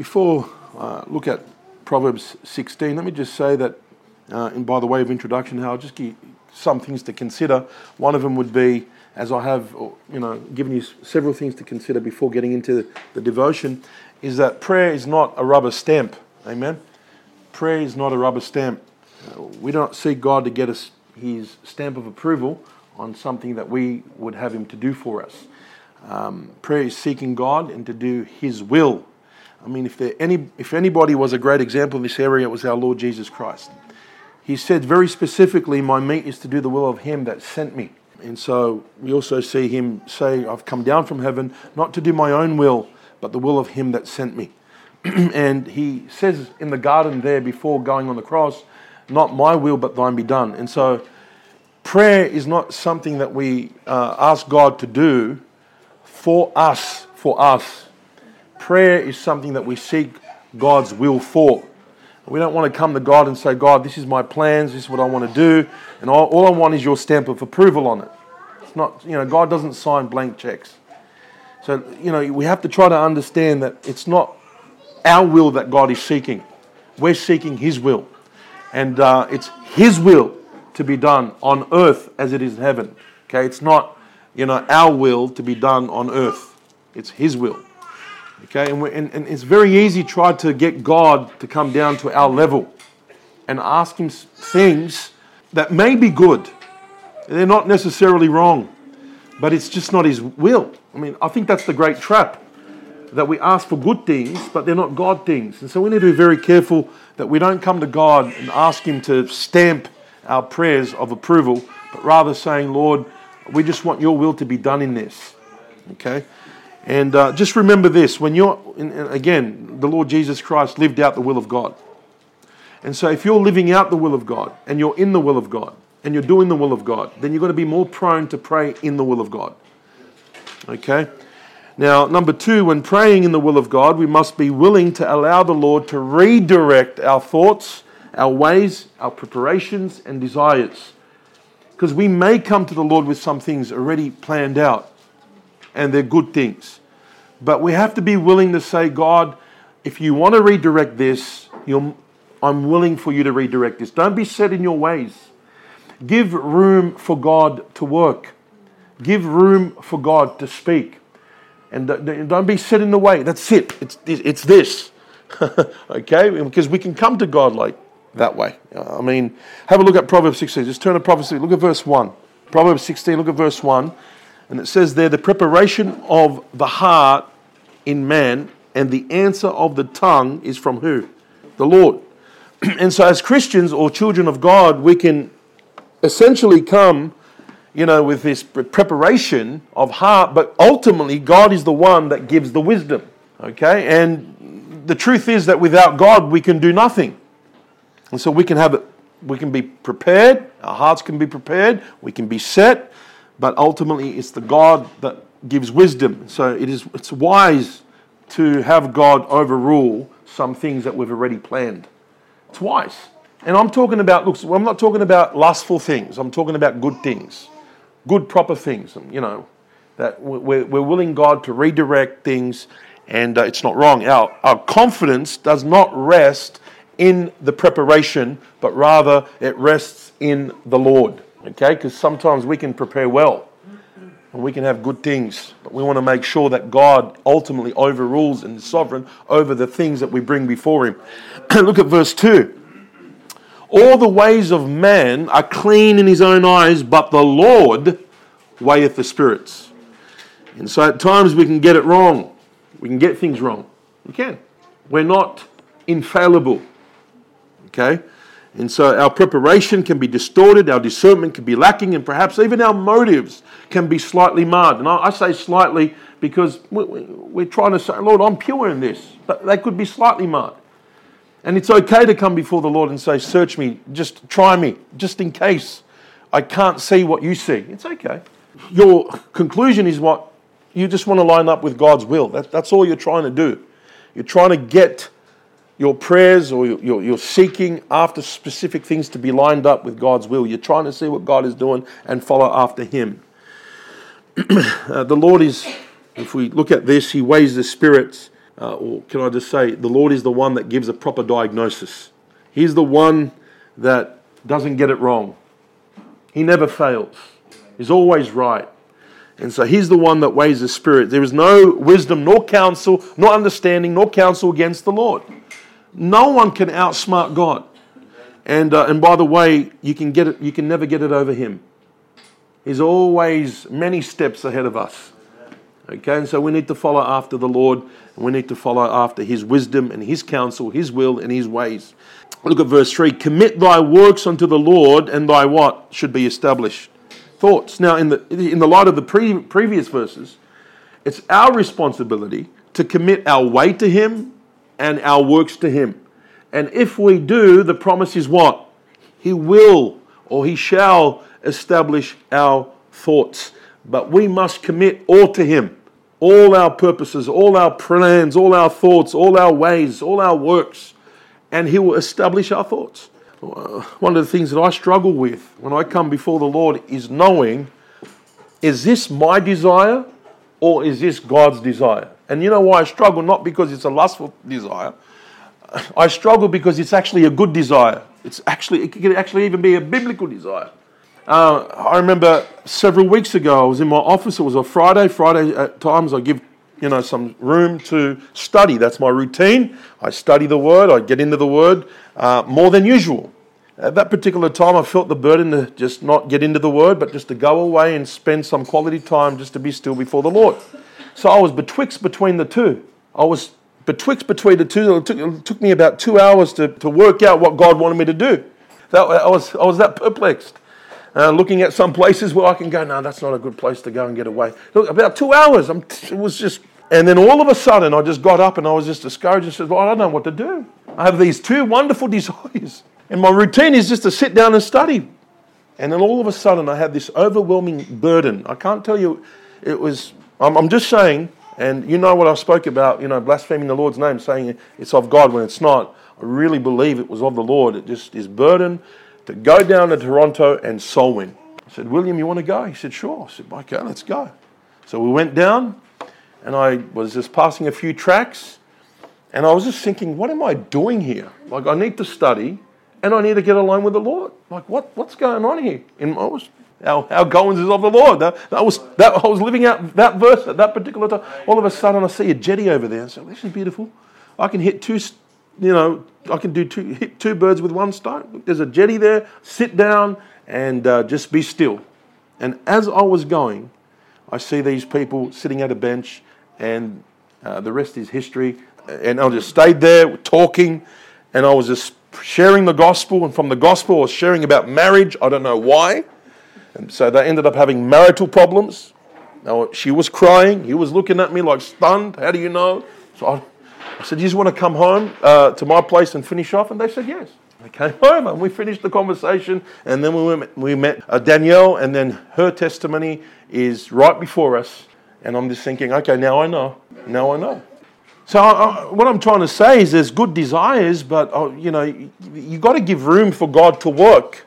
before uh, look at Proverbs 16, let me just say that, uh, and by the way of introduction, how I'll just give some things to consider. One of them would be, as I have, you know, given you several things to consider before getting into the devotion, is that prayer is not a rubber stamp. Amen. Prayer is not a rubber stamp. Uh, we don't seek God to get us His stamp of approval on something that we would have Him to do for us. Um, prayer is seeking God and to do His will. I mean, if there any if anybody was a great example in this area, it was our Lord Jesus Christ. He said very specifically, "My meat is to do the will of Him that sent me." And so we also see Him say, "I've come down from heaven not to do my own will, but the will of Him that sent me." and He says in the garden there before going on the cross, "Not my will, but Thine be done." And so prayer is not something that we uh, ask God to do for us, for us. Prayer is something that we seek God's will for. We don't want to come to God and say, God, this is my plans, this is what I want to do, and all, all I want is your stamp of approval on it. It's not, you know, God doesn't sign blank checks. So, you know, we have to try to understand that it's not our will that God is seeking. We're seeking His will. And uh, it's His will to be done on earth as it is in heaven. Okay, it's not you know, our will to be done on earth. It's His will. Okay, and, and, and it's very easy try to get God to come down to our level and ask Him things that may be good. They're not necessarily wrong, but it's just not His will. I mean, I think that's the great trap that we ask for good things, but they're not God things. And so we need to be very careful that we don't come to God and ask Him to stamp our prayers of approval, but rather saying, Lord, we just want your will to be done in this. Okay? And uh, just remember this when you're, again, the Lord Jesus Christ lived out the will of God. And so if you're living out the will of God and you're in the will of God and you're doing the will of God, then you're going to be more prone to pray in the will of God. Okay? Now, number two, when praying in the will of God, we must be willing to allow the Lord to redirect our thoughts, our ways, our preparations, and desires. Because we may come to the Lord with some things already planned out, and they're good things. But we have to be willing to say, God, if you want to redirect this, I'm willing for you to redirect this. Don't be set in your ways. Give room for God to work. Give room for God to speak. And don't be set in the way. That's it. It's, it's this. okay? Because we can come to God like, that way. Uh, I mean, have a look at Proverbs 16. Just turn to Proverbs 16. Look at verse 1. Proverbs 16, look at verse 1. And it says there, the preparation of the heart in man and the answer of the tongue is from who? The Lord. and so, as Christians or children of God, we can essentially come, you know, with this preparation of heart, but ultimately, God is the one that gives the wisdom. Okay? And the truth is that without God, we can do nothing. And so we can have it, we can be prepared, our hearts can be prepared, we can be set, but ultimately it's the God that gives wisdom. So it is it's wise to have God overrule some things that we've already planned. It's wise. And I'm talking about, look, I'm not talking about lustful things. I'm talking about good things, good, proper things. You know, that we're, we're willing God to redirect things, and uh, it's not wrong. Our, our confidence does not rest in the preparation, but rather it rests in the Lord. Okay? Because sometimes we can prepare well and we can have good things, but we want to make sure that God ultimately overrules and is sovereign over the things that we bring before Him. Look at verse 2. All the ways of man are clean in his own eyes, but the Lord weigheth the spirits. And so at times we can get it wrong. We can get things wrong. We can. We're not infallible. Okay? And so our preparation can be distorted, our discernment can be lacking, and perhaps even our motives can be slightly marred. And I say slightly because we're trying to say, Lord, I'm pure in this, but they could be slightly marred. And it's okay to come before the Lord and say, Search me, just try me, just in case I can't see what you see. It's okay. Your conclusion is what? You just want to line up with God's will. That, that's all you're trying to do. You're trying to get your prayers or you're, you're seeking after specific things to be lined up with God's will. You're trying to see what God is doing and follow after Him. uh, the Lord is, if we look at this, He weighs the spirits. uh, or can I just say, the Lord is the one that gives a proper diagnosis. He's the one that doesn't get it wrong. He never fails. He's always right. And so he's the one that weighs the spirit. There is no wisdom, nor counsel, nor understanding, nor counsel against the Lord. No one can outsmart God. And, uh, and by the way, you can, get it, you can never get it over him. He's always many steps ahead of us. Okay, and so we need to follow after the Lord, and we need to follow after his wisdom and his counsel, his will and his ways. Look at verse 3 Commit thy works unto the Lord, and thy what should be established? Thoughts. Now, in the, in the light of the pre- previous verses, it's our responsibility to commit our way to him and our works to him. And if we do, the promise is what? He will or he shall establish our thoughts. But we must commit all to him all our purposes, all our plans, all our thoughts, all our ways, all our works, and He will establish our thoughts. Uh, one of the things that I struggle with when I come before the Lord is knowing is this my desire or is this God's desire? And you know why I struggle? Not because it's a lustful desire. I struggle because it's actually a good desire. It's actually, it can actually even be a biblical desire. Uh, I remember several weeks ago, I was in my office. It was a Friday. Friday at times, I give you know some room to study. That's my routine. I study the Word. I get into the Word uh, more than usual. At that particular time, I felt the burden to just not get into the Word, but just to go away and spend some quality time just to be still before the Lord. So I was betwixt between the two. I was betwixt between the two. It took, it took me about two hours to, to work out what God wanted me to do. That, I, was, I was that perplexed uh, looking at some places where I can go, no, that's not a good place to go and get away. Look, about two hours, I'm, it was just, and then all of a sudden I just got up and I was just discouraged and said, well, I don't know what to do. I have these two wonderful desires, and my routine is just to sit down and study. And then all of a sudden I had this overwhelming burden. I can't tell you, it was, I'm, I'm just saying, and you know what I spoke about, you know, blaspheming the Lord's name, saying it's of God when it's not. I really believe it was of the Lord. It just is burden to go down to Toronto and soul win. I said, William, you want to go? He said, sure. I said, okay, let's go. So we went down, and I was just passing a few tracks, and I was just thinking, what am I doing here? Like, I need to study, and I need to get alone with the Lord. Like, what, what's going on here? In I was, our, our goings is of the Lord. That, that was that I was living out that verse at that particular time. All of a sudden, I see a jetty over there. I said, this is beautiful. I can hit two, you know, I can do two, hit two birds with one stone. There's a jetty there. Sit down and uh, just be still. And as I was going, I see these people sitting at a bench, and uh, the rest is history. And I just stayed there talking, and I was just sharing the gospel. And from the gospel, I was sharing about marriage. I don't know why. And so they ended up having marital problems. Now, she was crying. He was looking at me like stunned. How do you know? So I, I said, You just want to come home uh, to my place and finish off? And they said, Yes. They came home and we finished the conversation. And then we met, we met uh, Danielle, and then her testimony is right before us. And I'm just thinking, okay, now I know. Now I know. So what I'm trying to say is there's good desires, but uh, you know you, you got to give room for God to work,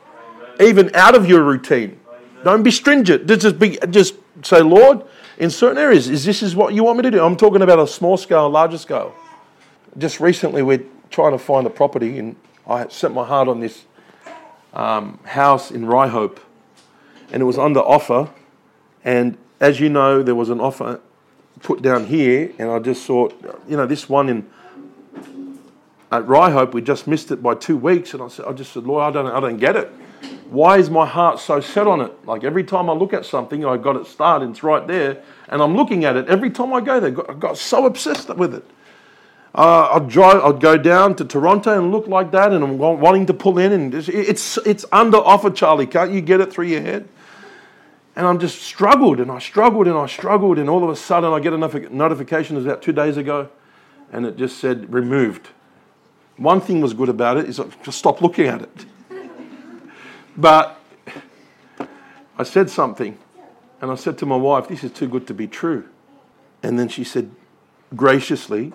even out of your routine. Don't be stringent. Just be just say, Lord, in certain areas, is this is what you want me to do? I'm talking about a small scale, larger scale just recently we're trying to find a property, and I set my heart on this um, house in Ryhope, and it was under offer. And as you know, there was an offer put down here, and I just thought, you know, this one in at Ryhope, we just missed it by two weeks, and I said, I just said, Lord, I don't, I don't get it. Why is my heart so set on it? Like every time I look at something, I got it started, it's right there, and I'm looking at it every time I go there. I got so obsessed with it. Uh, I'd drive, I'd go down to Toronto and look like that, and I'm wanting to pull in, and it's it's under offer, Charlie. Can't you get it through your head? And I'm just struggled, and I struggled, and I struggled, and all of a sudden I get a notification about two days ago, and it just said removed. One thing was good about it is I just stopped looking at it. But I said something, and I said to my wife, "This is too good to be true," and then she said, graciously,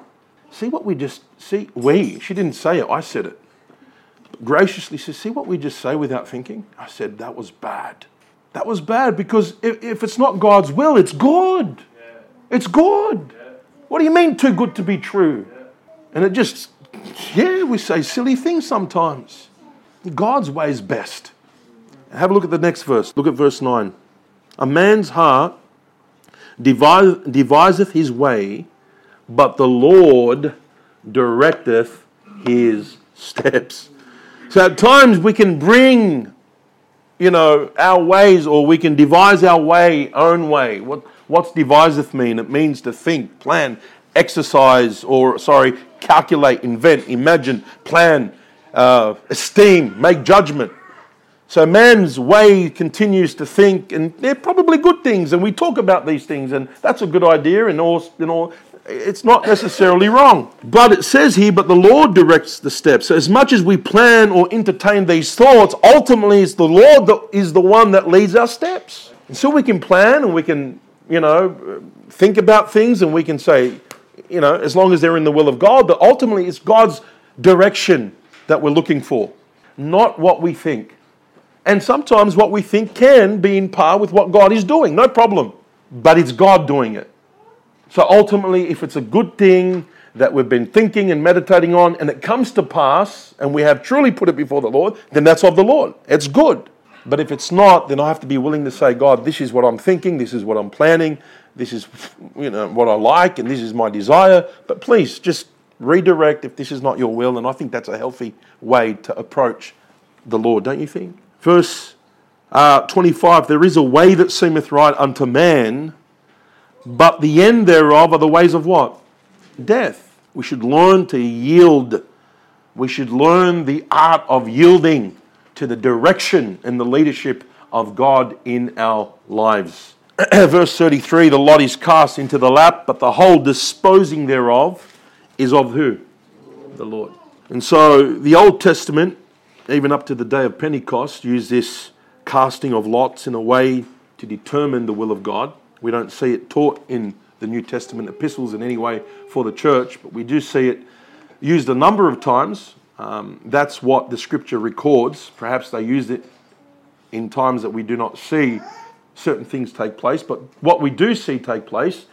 See what we just see? We, she didn't say it, I said it. Graciously says, See what we just say without thinking? I said, That was bad. That was bad because if, if it's not God's will, it's good. Yeah. It's good. Yeah. What do you mean too good to be true? And it just, yeah, we say silly things sometimes. God's way is best. Have a look at the next verse. Look at verse 9. A man's heart deviseth his way, but the Lord directeth his steps. So at times we can bring, you know, our ways or we can devise our way, own way. What, what's deviseth mean? It means to think, plan, exercise, or, sorry, calculate, invent, imagine, plan, uh, esteem, make judgment. So man's way continues to think, and they're probably good things, and we talk about these things, and that's a good idea, and all, and all. It's not necessarily wrong. But it says here, but the Lord directs the steps. So as much as we plan or entertain these thoughts, ultimately it's the Lord that is the one that leads our steps. And so we can plan and we can, you know, think about things and we can say, you know, as long as they're in the will of God, but ultimately it's God's direction that we're looking for, not what we think. And sometimes what we think can be in par with what God is doing, no problem. But it's God doing it. So ultimately, if it's a good thing that we've been thinking and meditating on and it comes to pass and we have truly put it before the Lord, then that's of the Lord. It's good. But if it's not, then I have to be willing to say, God, this is what I'm thinking, this is what I'm planning, this is you know what I like, and this is my desire. But please just redirect if this is not your will. And I think that's a healthy way to approach the Lord, don't you think? Verse uh, 25 There is a way that seemeth right unto man, but the end thereof are the ways of what? Death. We should learn to yield. We should learn the art of yielding to the direction and the leadership of God in our lives. Verse 33 The lot is cast into the lap, but the whole disposing thereof is of who? The Lord. And so the Old Testament even up to the day of Pentecost, use this casting of lots in a way to determine the will of God. We don't see it taught in the New Testament epistles in any way for the church, but we do see it used a number of times. Um, that's what the scripture records. Perhaps they used it in times that we do not see certain things take place, but what we do see take place,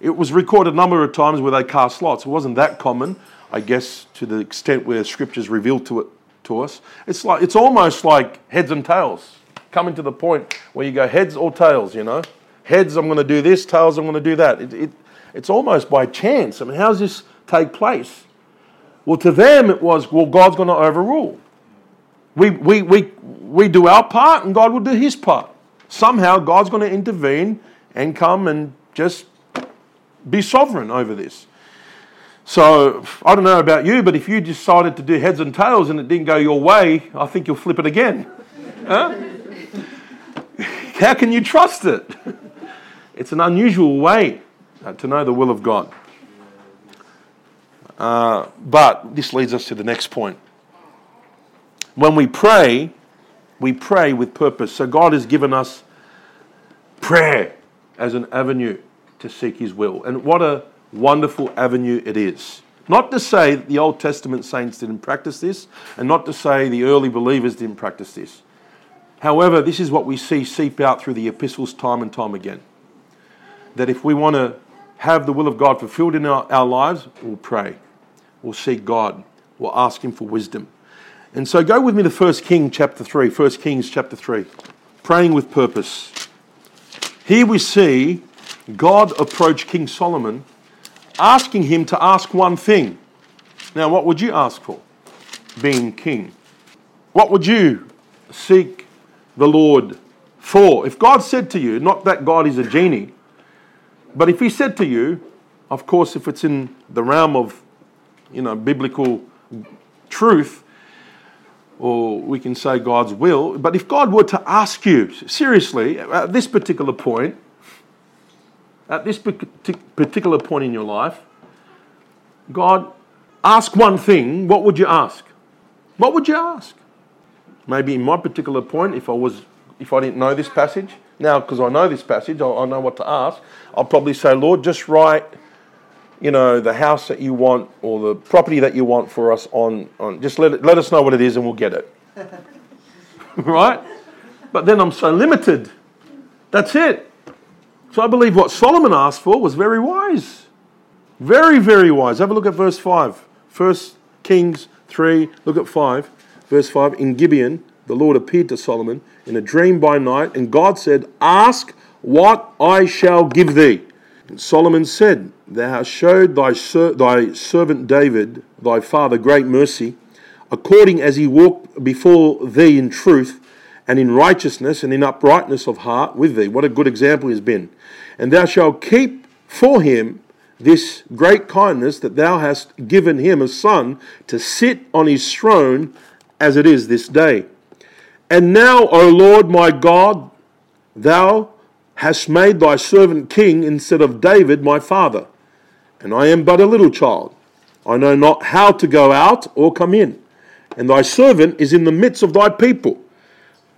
it was recorded a number of times where they cast lots. It wasn't that common, I guess, to the extent where scriptures revealed to it to us. It's like it's almost like heads and tails. Coming to the point where you go heads or tails, you know. Heads, I'm going to do this. Tails, I'm going to do that. It, it, it's almost by chance. I mean, how does this take place? Well, to them, it was, well, God's going to overrule. We, we, we, we do our part and God will do his part. Somehow, God's going to intervene and come and just be sovereign over this. So I don't know about you, but if you decided to do heads and tails and it didn't go your way, I think you'll flip it again. Huh? How can you trust it? It's an unusual way uh, to know the will of God. Uh, but this leads us to the next point. When we pray, we pray with purpose. So God has given us prayer as an avenue to seek His will. And what a wonderful avenue it is. Not to say that the Old Testament saints didn't practice this, and not to say the early believers didn't practice this. However, this is what we see seep out through the epistles time and time again. That if we want to have the will of God fulfilled in our, our lives, we'll pray. We'll seek God. We'll ask Him for wisdom. And so go with me to 1 King chapter 3. 1 Kings chapter 3. Praying with purpose. Here we see God approach King Solomon asking him to ask one thing. Now, what would you ask for, being king? What would you seek the Lord for? If God said to you, not that God is a genie, but if He said to you, of course, if it's in the realm of, you know, biblical truth, or we can say God's will, but if God were to ask you, seriously, at this particular point, at this particular point in your life, God, ask one thing, what would you ask? What would you ask? Maybe in my particular point, if I was, if I didn't know this passage, now because I know this passage, I, I know what to ask. I'll probably say, Lord, just write, you know, the house that you want or the property that you want for us on. on just let it, let us know what it is, and we'll get it. right? But then I'm so limited. That's it. So I believe what Solomon asked for was very wise. Very, very wise. Have a look at verse 5. First Kings 3, look at 5. Verse 5 In Gibeon, the Lord appeared to Solomon in a dream by night, and God said, Ask what I shall give thee. And Solomon said, Thou hast showed thy, ser- thy servant David, thy father, great mercy, according as he walked before thee in truth and in righteousness and in uprightness of heart with thee. What a good example he has been. And thou shalt keep for him this great kindness that thou hast given him a son to sit on his throne as it is this day. And now, O Lord my God, thou hast made thy servant king instead of David my father. And I am but a little child. I know not how to go out or come in. And thy servant is in the midst of thy people,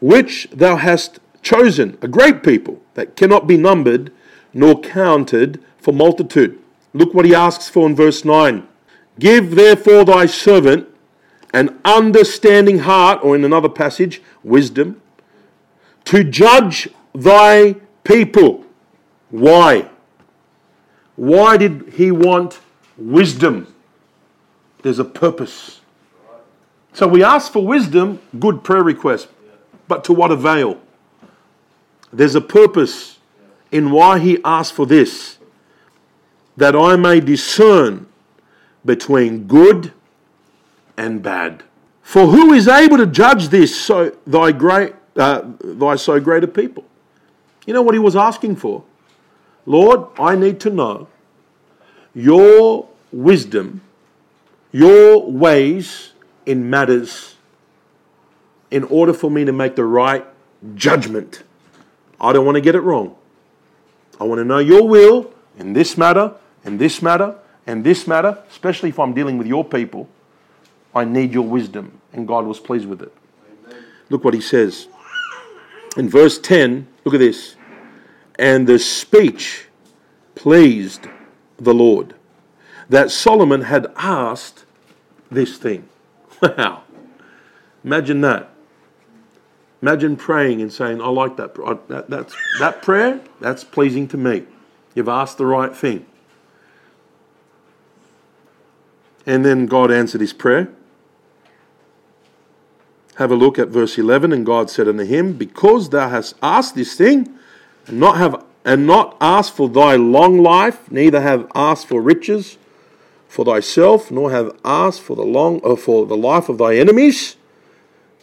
which thou hast chosen, a great people that cannot be numbered nor counted for multitude. Look what he asks for in verse 9. Give therefore thy servant an understanding heart, or in another passage, wisdom, to judge thy people. Why? Why did he want wisdom? There's a purpose. So we ask for wisdom, good prayer request, but to what avail? There's a purpose in why he asked for this that I may discern between good and bad. For who is able to judge this so thy great uh, thy so great a people? You know what he was asking for? Lord, I need to know your wisdom, your ways in matters in order for me to make the right judgment. I don't want to get it wrong. I want to know your will in this matter in this matter and this matter, especially if I'm dealing with your people, I need your wisdom. And God was pleased with it. Amen. Look what he says. In verse 10, look at this. And the speech pleased the Lord that Solomon had asked this thing. Wow. Imagine that. Imagine praying and saying, I like that. that that's, that prayer, that's pleasing to me. You've asked the right thing. And then God answered his prayer. Have a look at verse 11. And God said unto him, Because thou hast asked this thing, and not have and not asked for thy long life, neither have asked for riches for thyself, nor have asked for the long uh, for the life of thy enemies,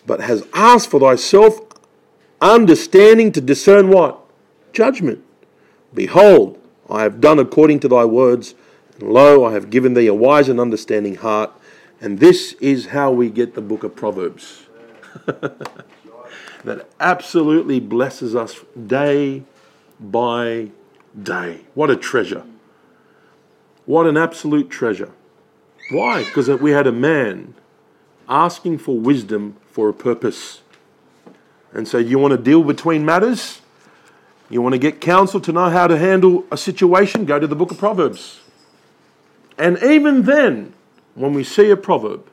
but has asked for thyself understanding to discern what? Judgment. Behold, I have done according to thy words. and Lo, I have given thee a wise and understanding heart. And this is how we get the book of Proverbs. that absolutely blesses us day by day. What a treasure. What an absolute treasure. Why? Because we had a man asking for wisdom for a purpose. And so, you want to deal between matters? You want to get counsel to know how to handle a situation? Go to the book of Proverbs. And even then, when we see a proverb,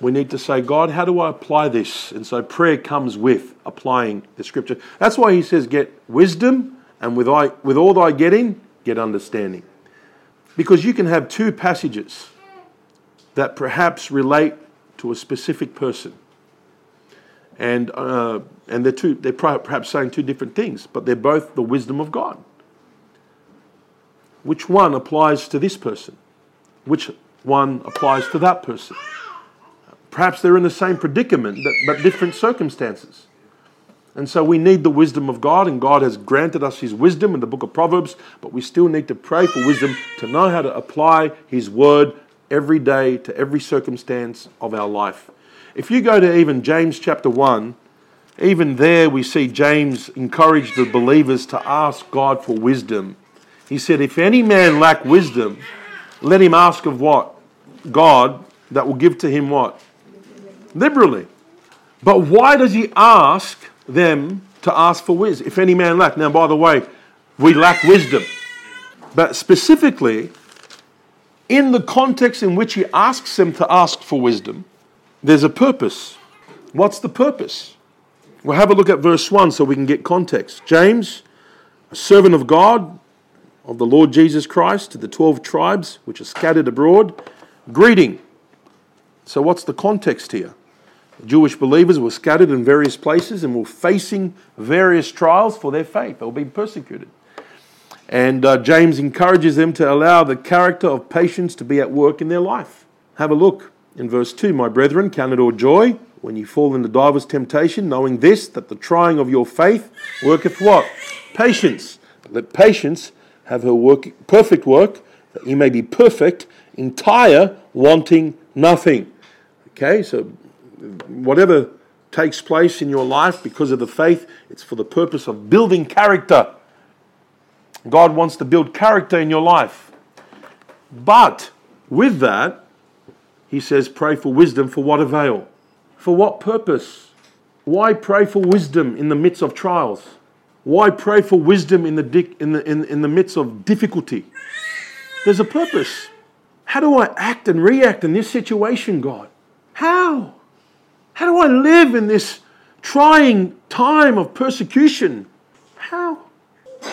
we need to say, God, how do I apply this? And so prayer comes with applying the scripture. That's why he says, get wisdom, and with, I, with all thy getting, get understanding. Because you can have two passages that perhaps relate to a specific person. And, uh, and they're, two, they're perhaps saying two different things, but they're both the wisdom of God. Which one applies to this person? which one applies to that person. Perhaps they're in the same predicament, but different circumstances. And so we need the wisdom of God, and God has granted us His wisdom in the book of Proverbs, but we still need to pray for wisdom to know how to apply His word every day to every circumstance of our life. If you go to even James chapter 1, even there we see James encourage the believers to ask God for wisdom. He said, If any man lack wisdom, let him ask of what? God that will give to him what? Liberally. But why does he ask them to ask for wisdom? If any man lack. Now, by the way, we lack wisdom. But specifically, in the context in which he asks them to ask for wisdom, there's a purpose. What's the purpose? We'll have a look at verse 1 so we can get context. James, a servant of God, of the Lord Jesus Christ to the 12 tribes which are scattered abroad, greeting. So, what's the context here? Jewish believers were scattered in various places and were facing various trials for their faith. They were being persecuted. And uh, James encourages them to allow the character of patience to be at work in their life. Have a look in verse 2 My brethren, count it all joy when you fall into divers temptation, knowing this, that the trying of your faith worketh what? Patience. Let patience have her work, perfect work, that you may be perfect, entire, wanting nothing. Okay, so whatever takes place in your life because of the faith, it's for the purpose of building character. God wants to build character in your life. But with that, he says, pray for wisdom for what avail? For what purpose? Why pray for wisdom in the midst of trials? Why pray for wisdom in the, in the, in, in the midst of difficulty? There's a purpose. How do I act and react in this situation, God? How? How do I live in this trying time of persecution? How?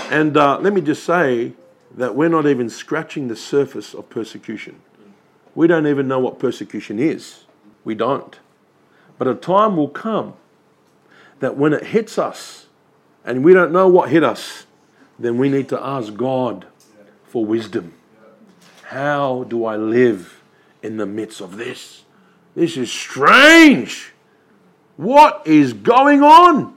And uh, let me just say that we're not even scratching the surface of persecution. We don't even know what persecution is. We don't. But a time will come that when it hits us and we don't know what hit us, then we need to ask God for wisdom. How do I live in the midst of this? This is strange. What is going on?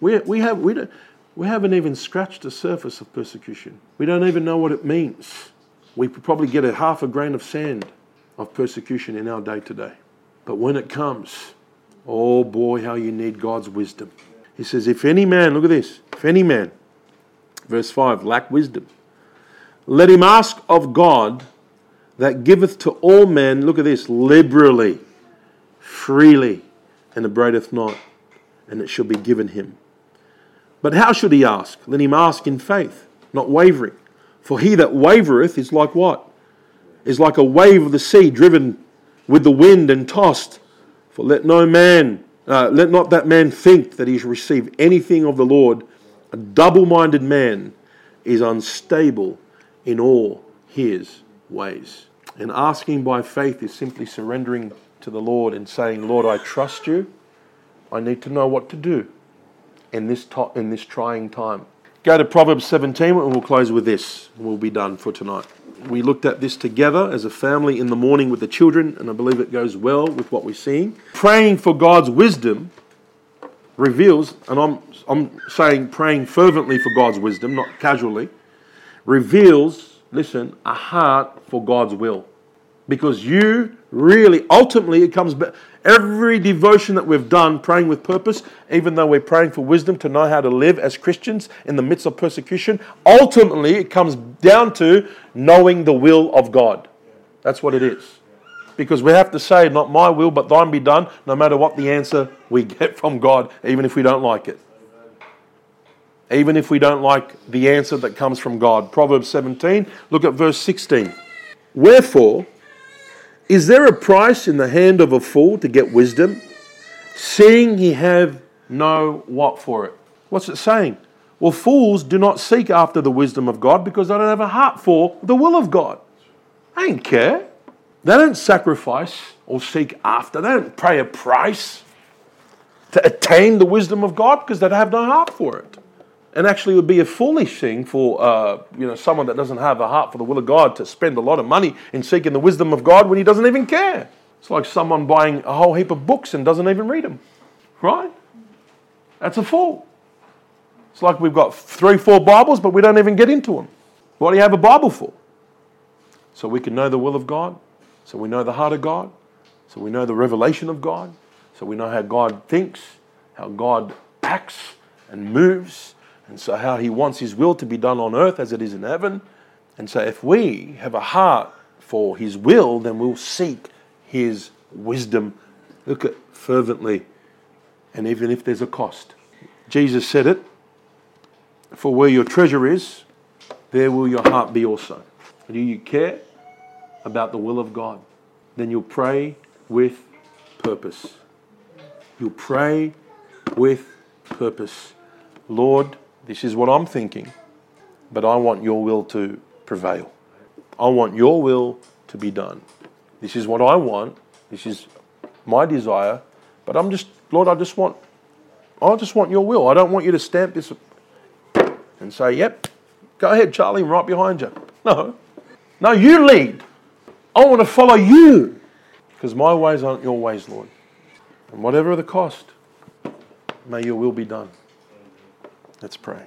We, we, have, we, don't, we haven't even scratched the surface of persecution. We don't even know what it means. We probably get a half a grain of sand of persecution in our day to day. But when it comes, oh boy, how you need God's wisdom. He says, If any man, look at this, if any man, verse 5, lack wisdom, let him ask of God that giveth to all men, look at this, liberally, freely, and upbraideth not, and it shall be given him. But how should he ask? Let him ask in faith, not wavering. For he that wavereth is like what? Is like a wave of the sea driven with the wind and tossed. For let no man, uh, let not that man think that he shall receive anything of the Lord. A double minded man is unstable in all his ways. And asking by faith is simply surrendering to the Lord and saying, Lord, I trust you. I need to know what to do in this, to- in this trying time. Go to Proverbs 17 and we'll close with this. We'll be done for tonight. We looked at this together as a family in the morning with the children, and I believe it goes well with what we're seeing. Praying for God's wisdom reveals, and I'm, I'm saying praying fervently for God's wisdom, not casually, reveals, listen, a heart for God's will. Because you really, ultimately, it comes back. Every devotion that we've done, praying with purpose, even though we're praying for wisdom to know how to live as Christians in the midst of persecution, ultimately it comes down to knowing the will of God. That's what it is. Because we have to say, not my will, but thine be done, no matter what the answer we get from God, even if we don't like it. Even if we don't like the answer that comes from God. Proverbs 17, look at verse 16. Wherefore, is there a price in the hand of a fool to get wisdom, seeing he have no what for it? What's it saying? Well, fools do not seek after the wisdom of God because they don't have a heart for the will of God. They don't care. They don't sacrifice or seek after. They don't pay a price to attain the wisdom of God because they don't have no heart for it and actually it would be a foolish thing for uh, you know someone that doesn't have a heart for the will of God to spend a lot of money in seeking the wisdom of God when he doesn't even care. It's like someone buying a whole heap of books and doesn't even read them, right? That's a fool. It's like we've got three, four Bibles, but we don't even get into them. What do you have a Bible for? So we can know the will of God, so we know the heart of God, so we know the revelation of God, so we know how God thinks, how God acts and moves and so, how he wants his will to be done on earth as it is in heaven. And so, if we have a heart for his will, then we'll seek his wisdom. Look at fervently, and even if there's a cost. Jesus said it For where your treasure is, there will your heart be also. Do you care about the will of God? Then you'll pray with purpose. You'll pray with purpose. Lord, this is what I'm thinking. but I want your will to prevail. I want your will to be done. This is what I want. This is my desire. But I'm just, Lord, I just want, I just want your will. I don't want you to stamp this and say, yep, go ahead, Charlie, I'm right behind you. No. No, you lead. I want to follow you because my ways aren't your ways, Lord. And whatever the cost, may your will be done. Let's pray.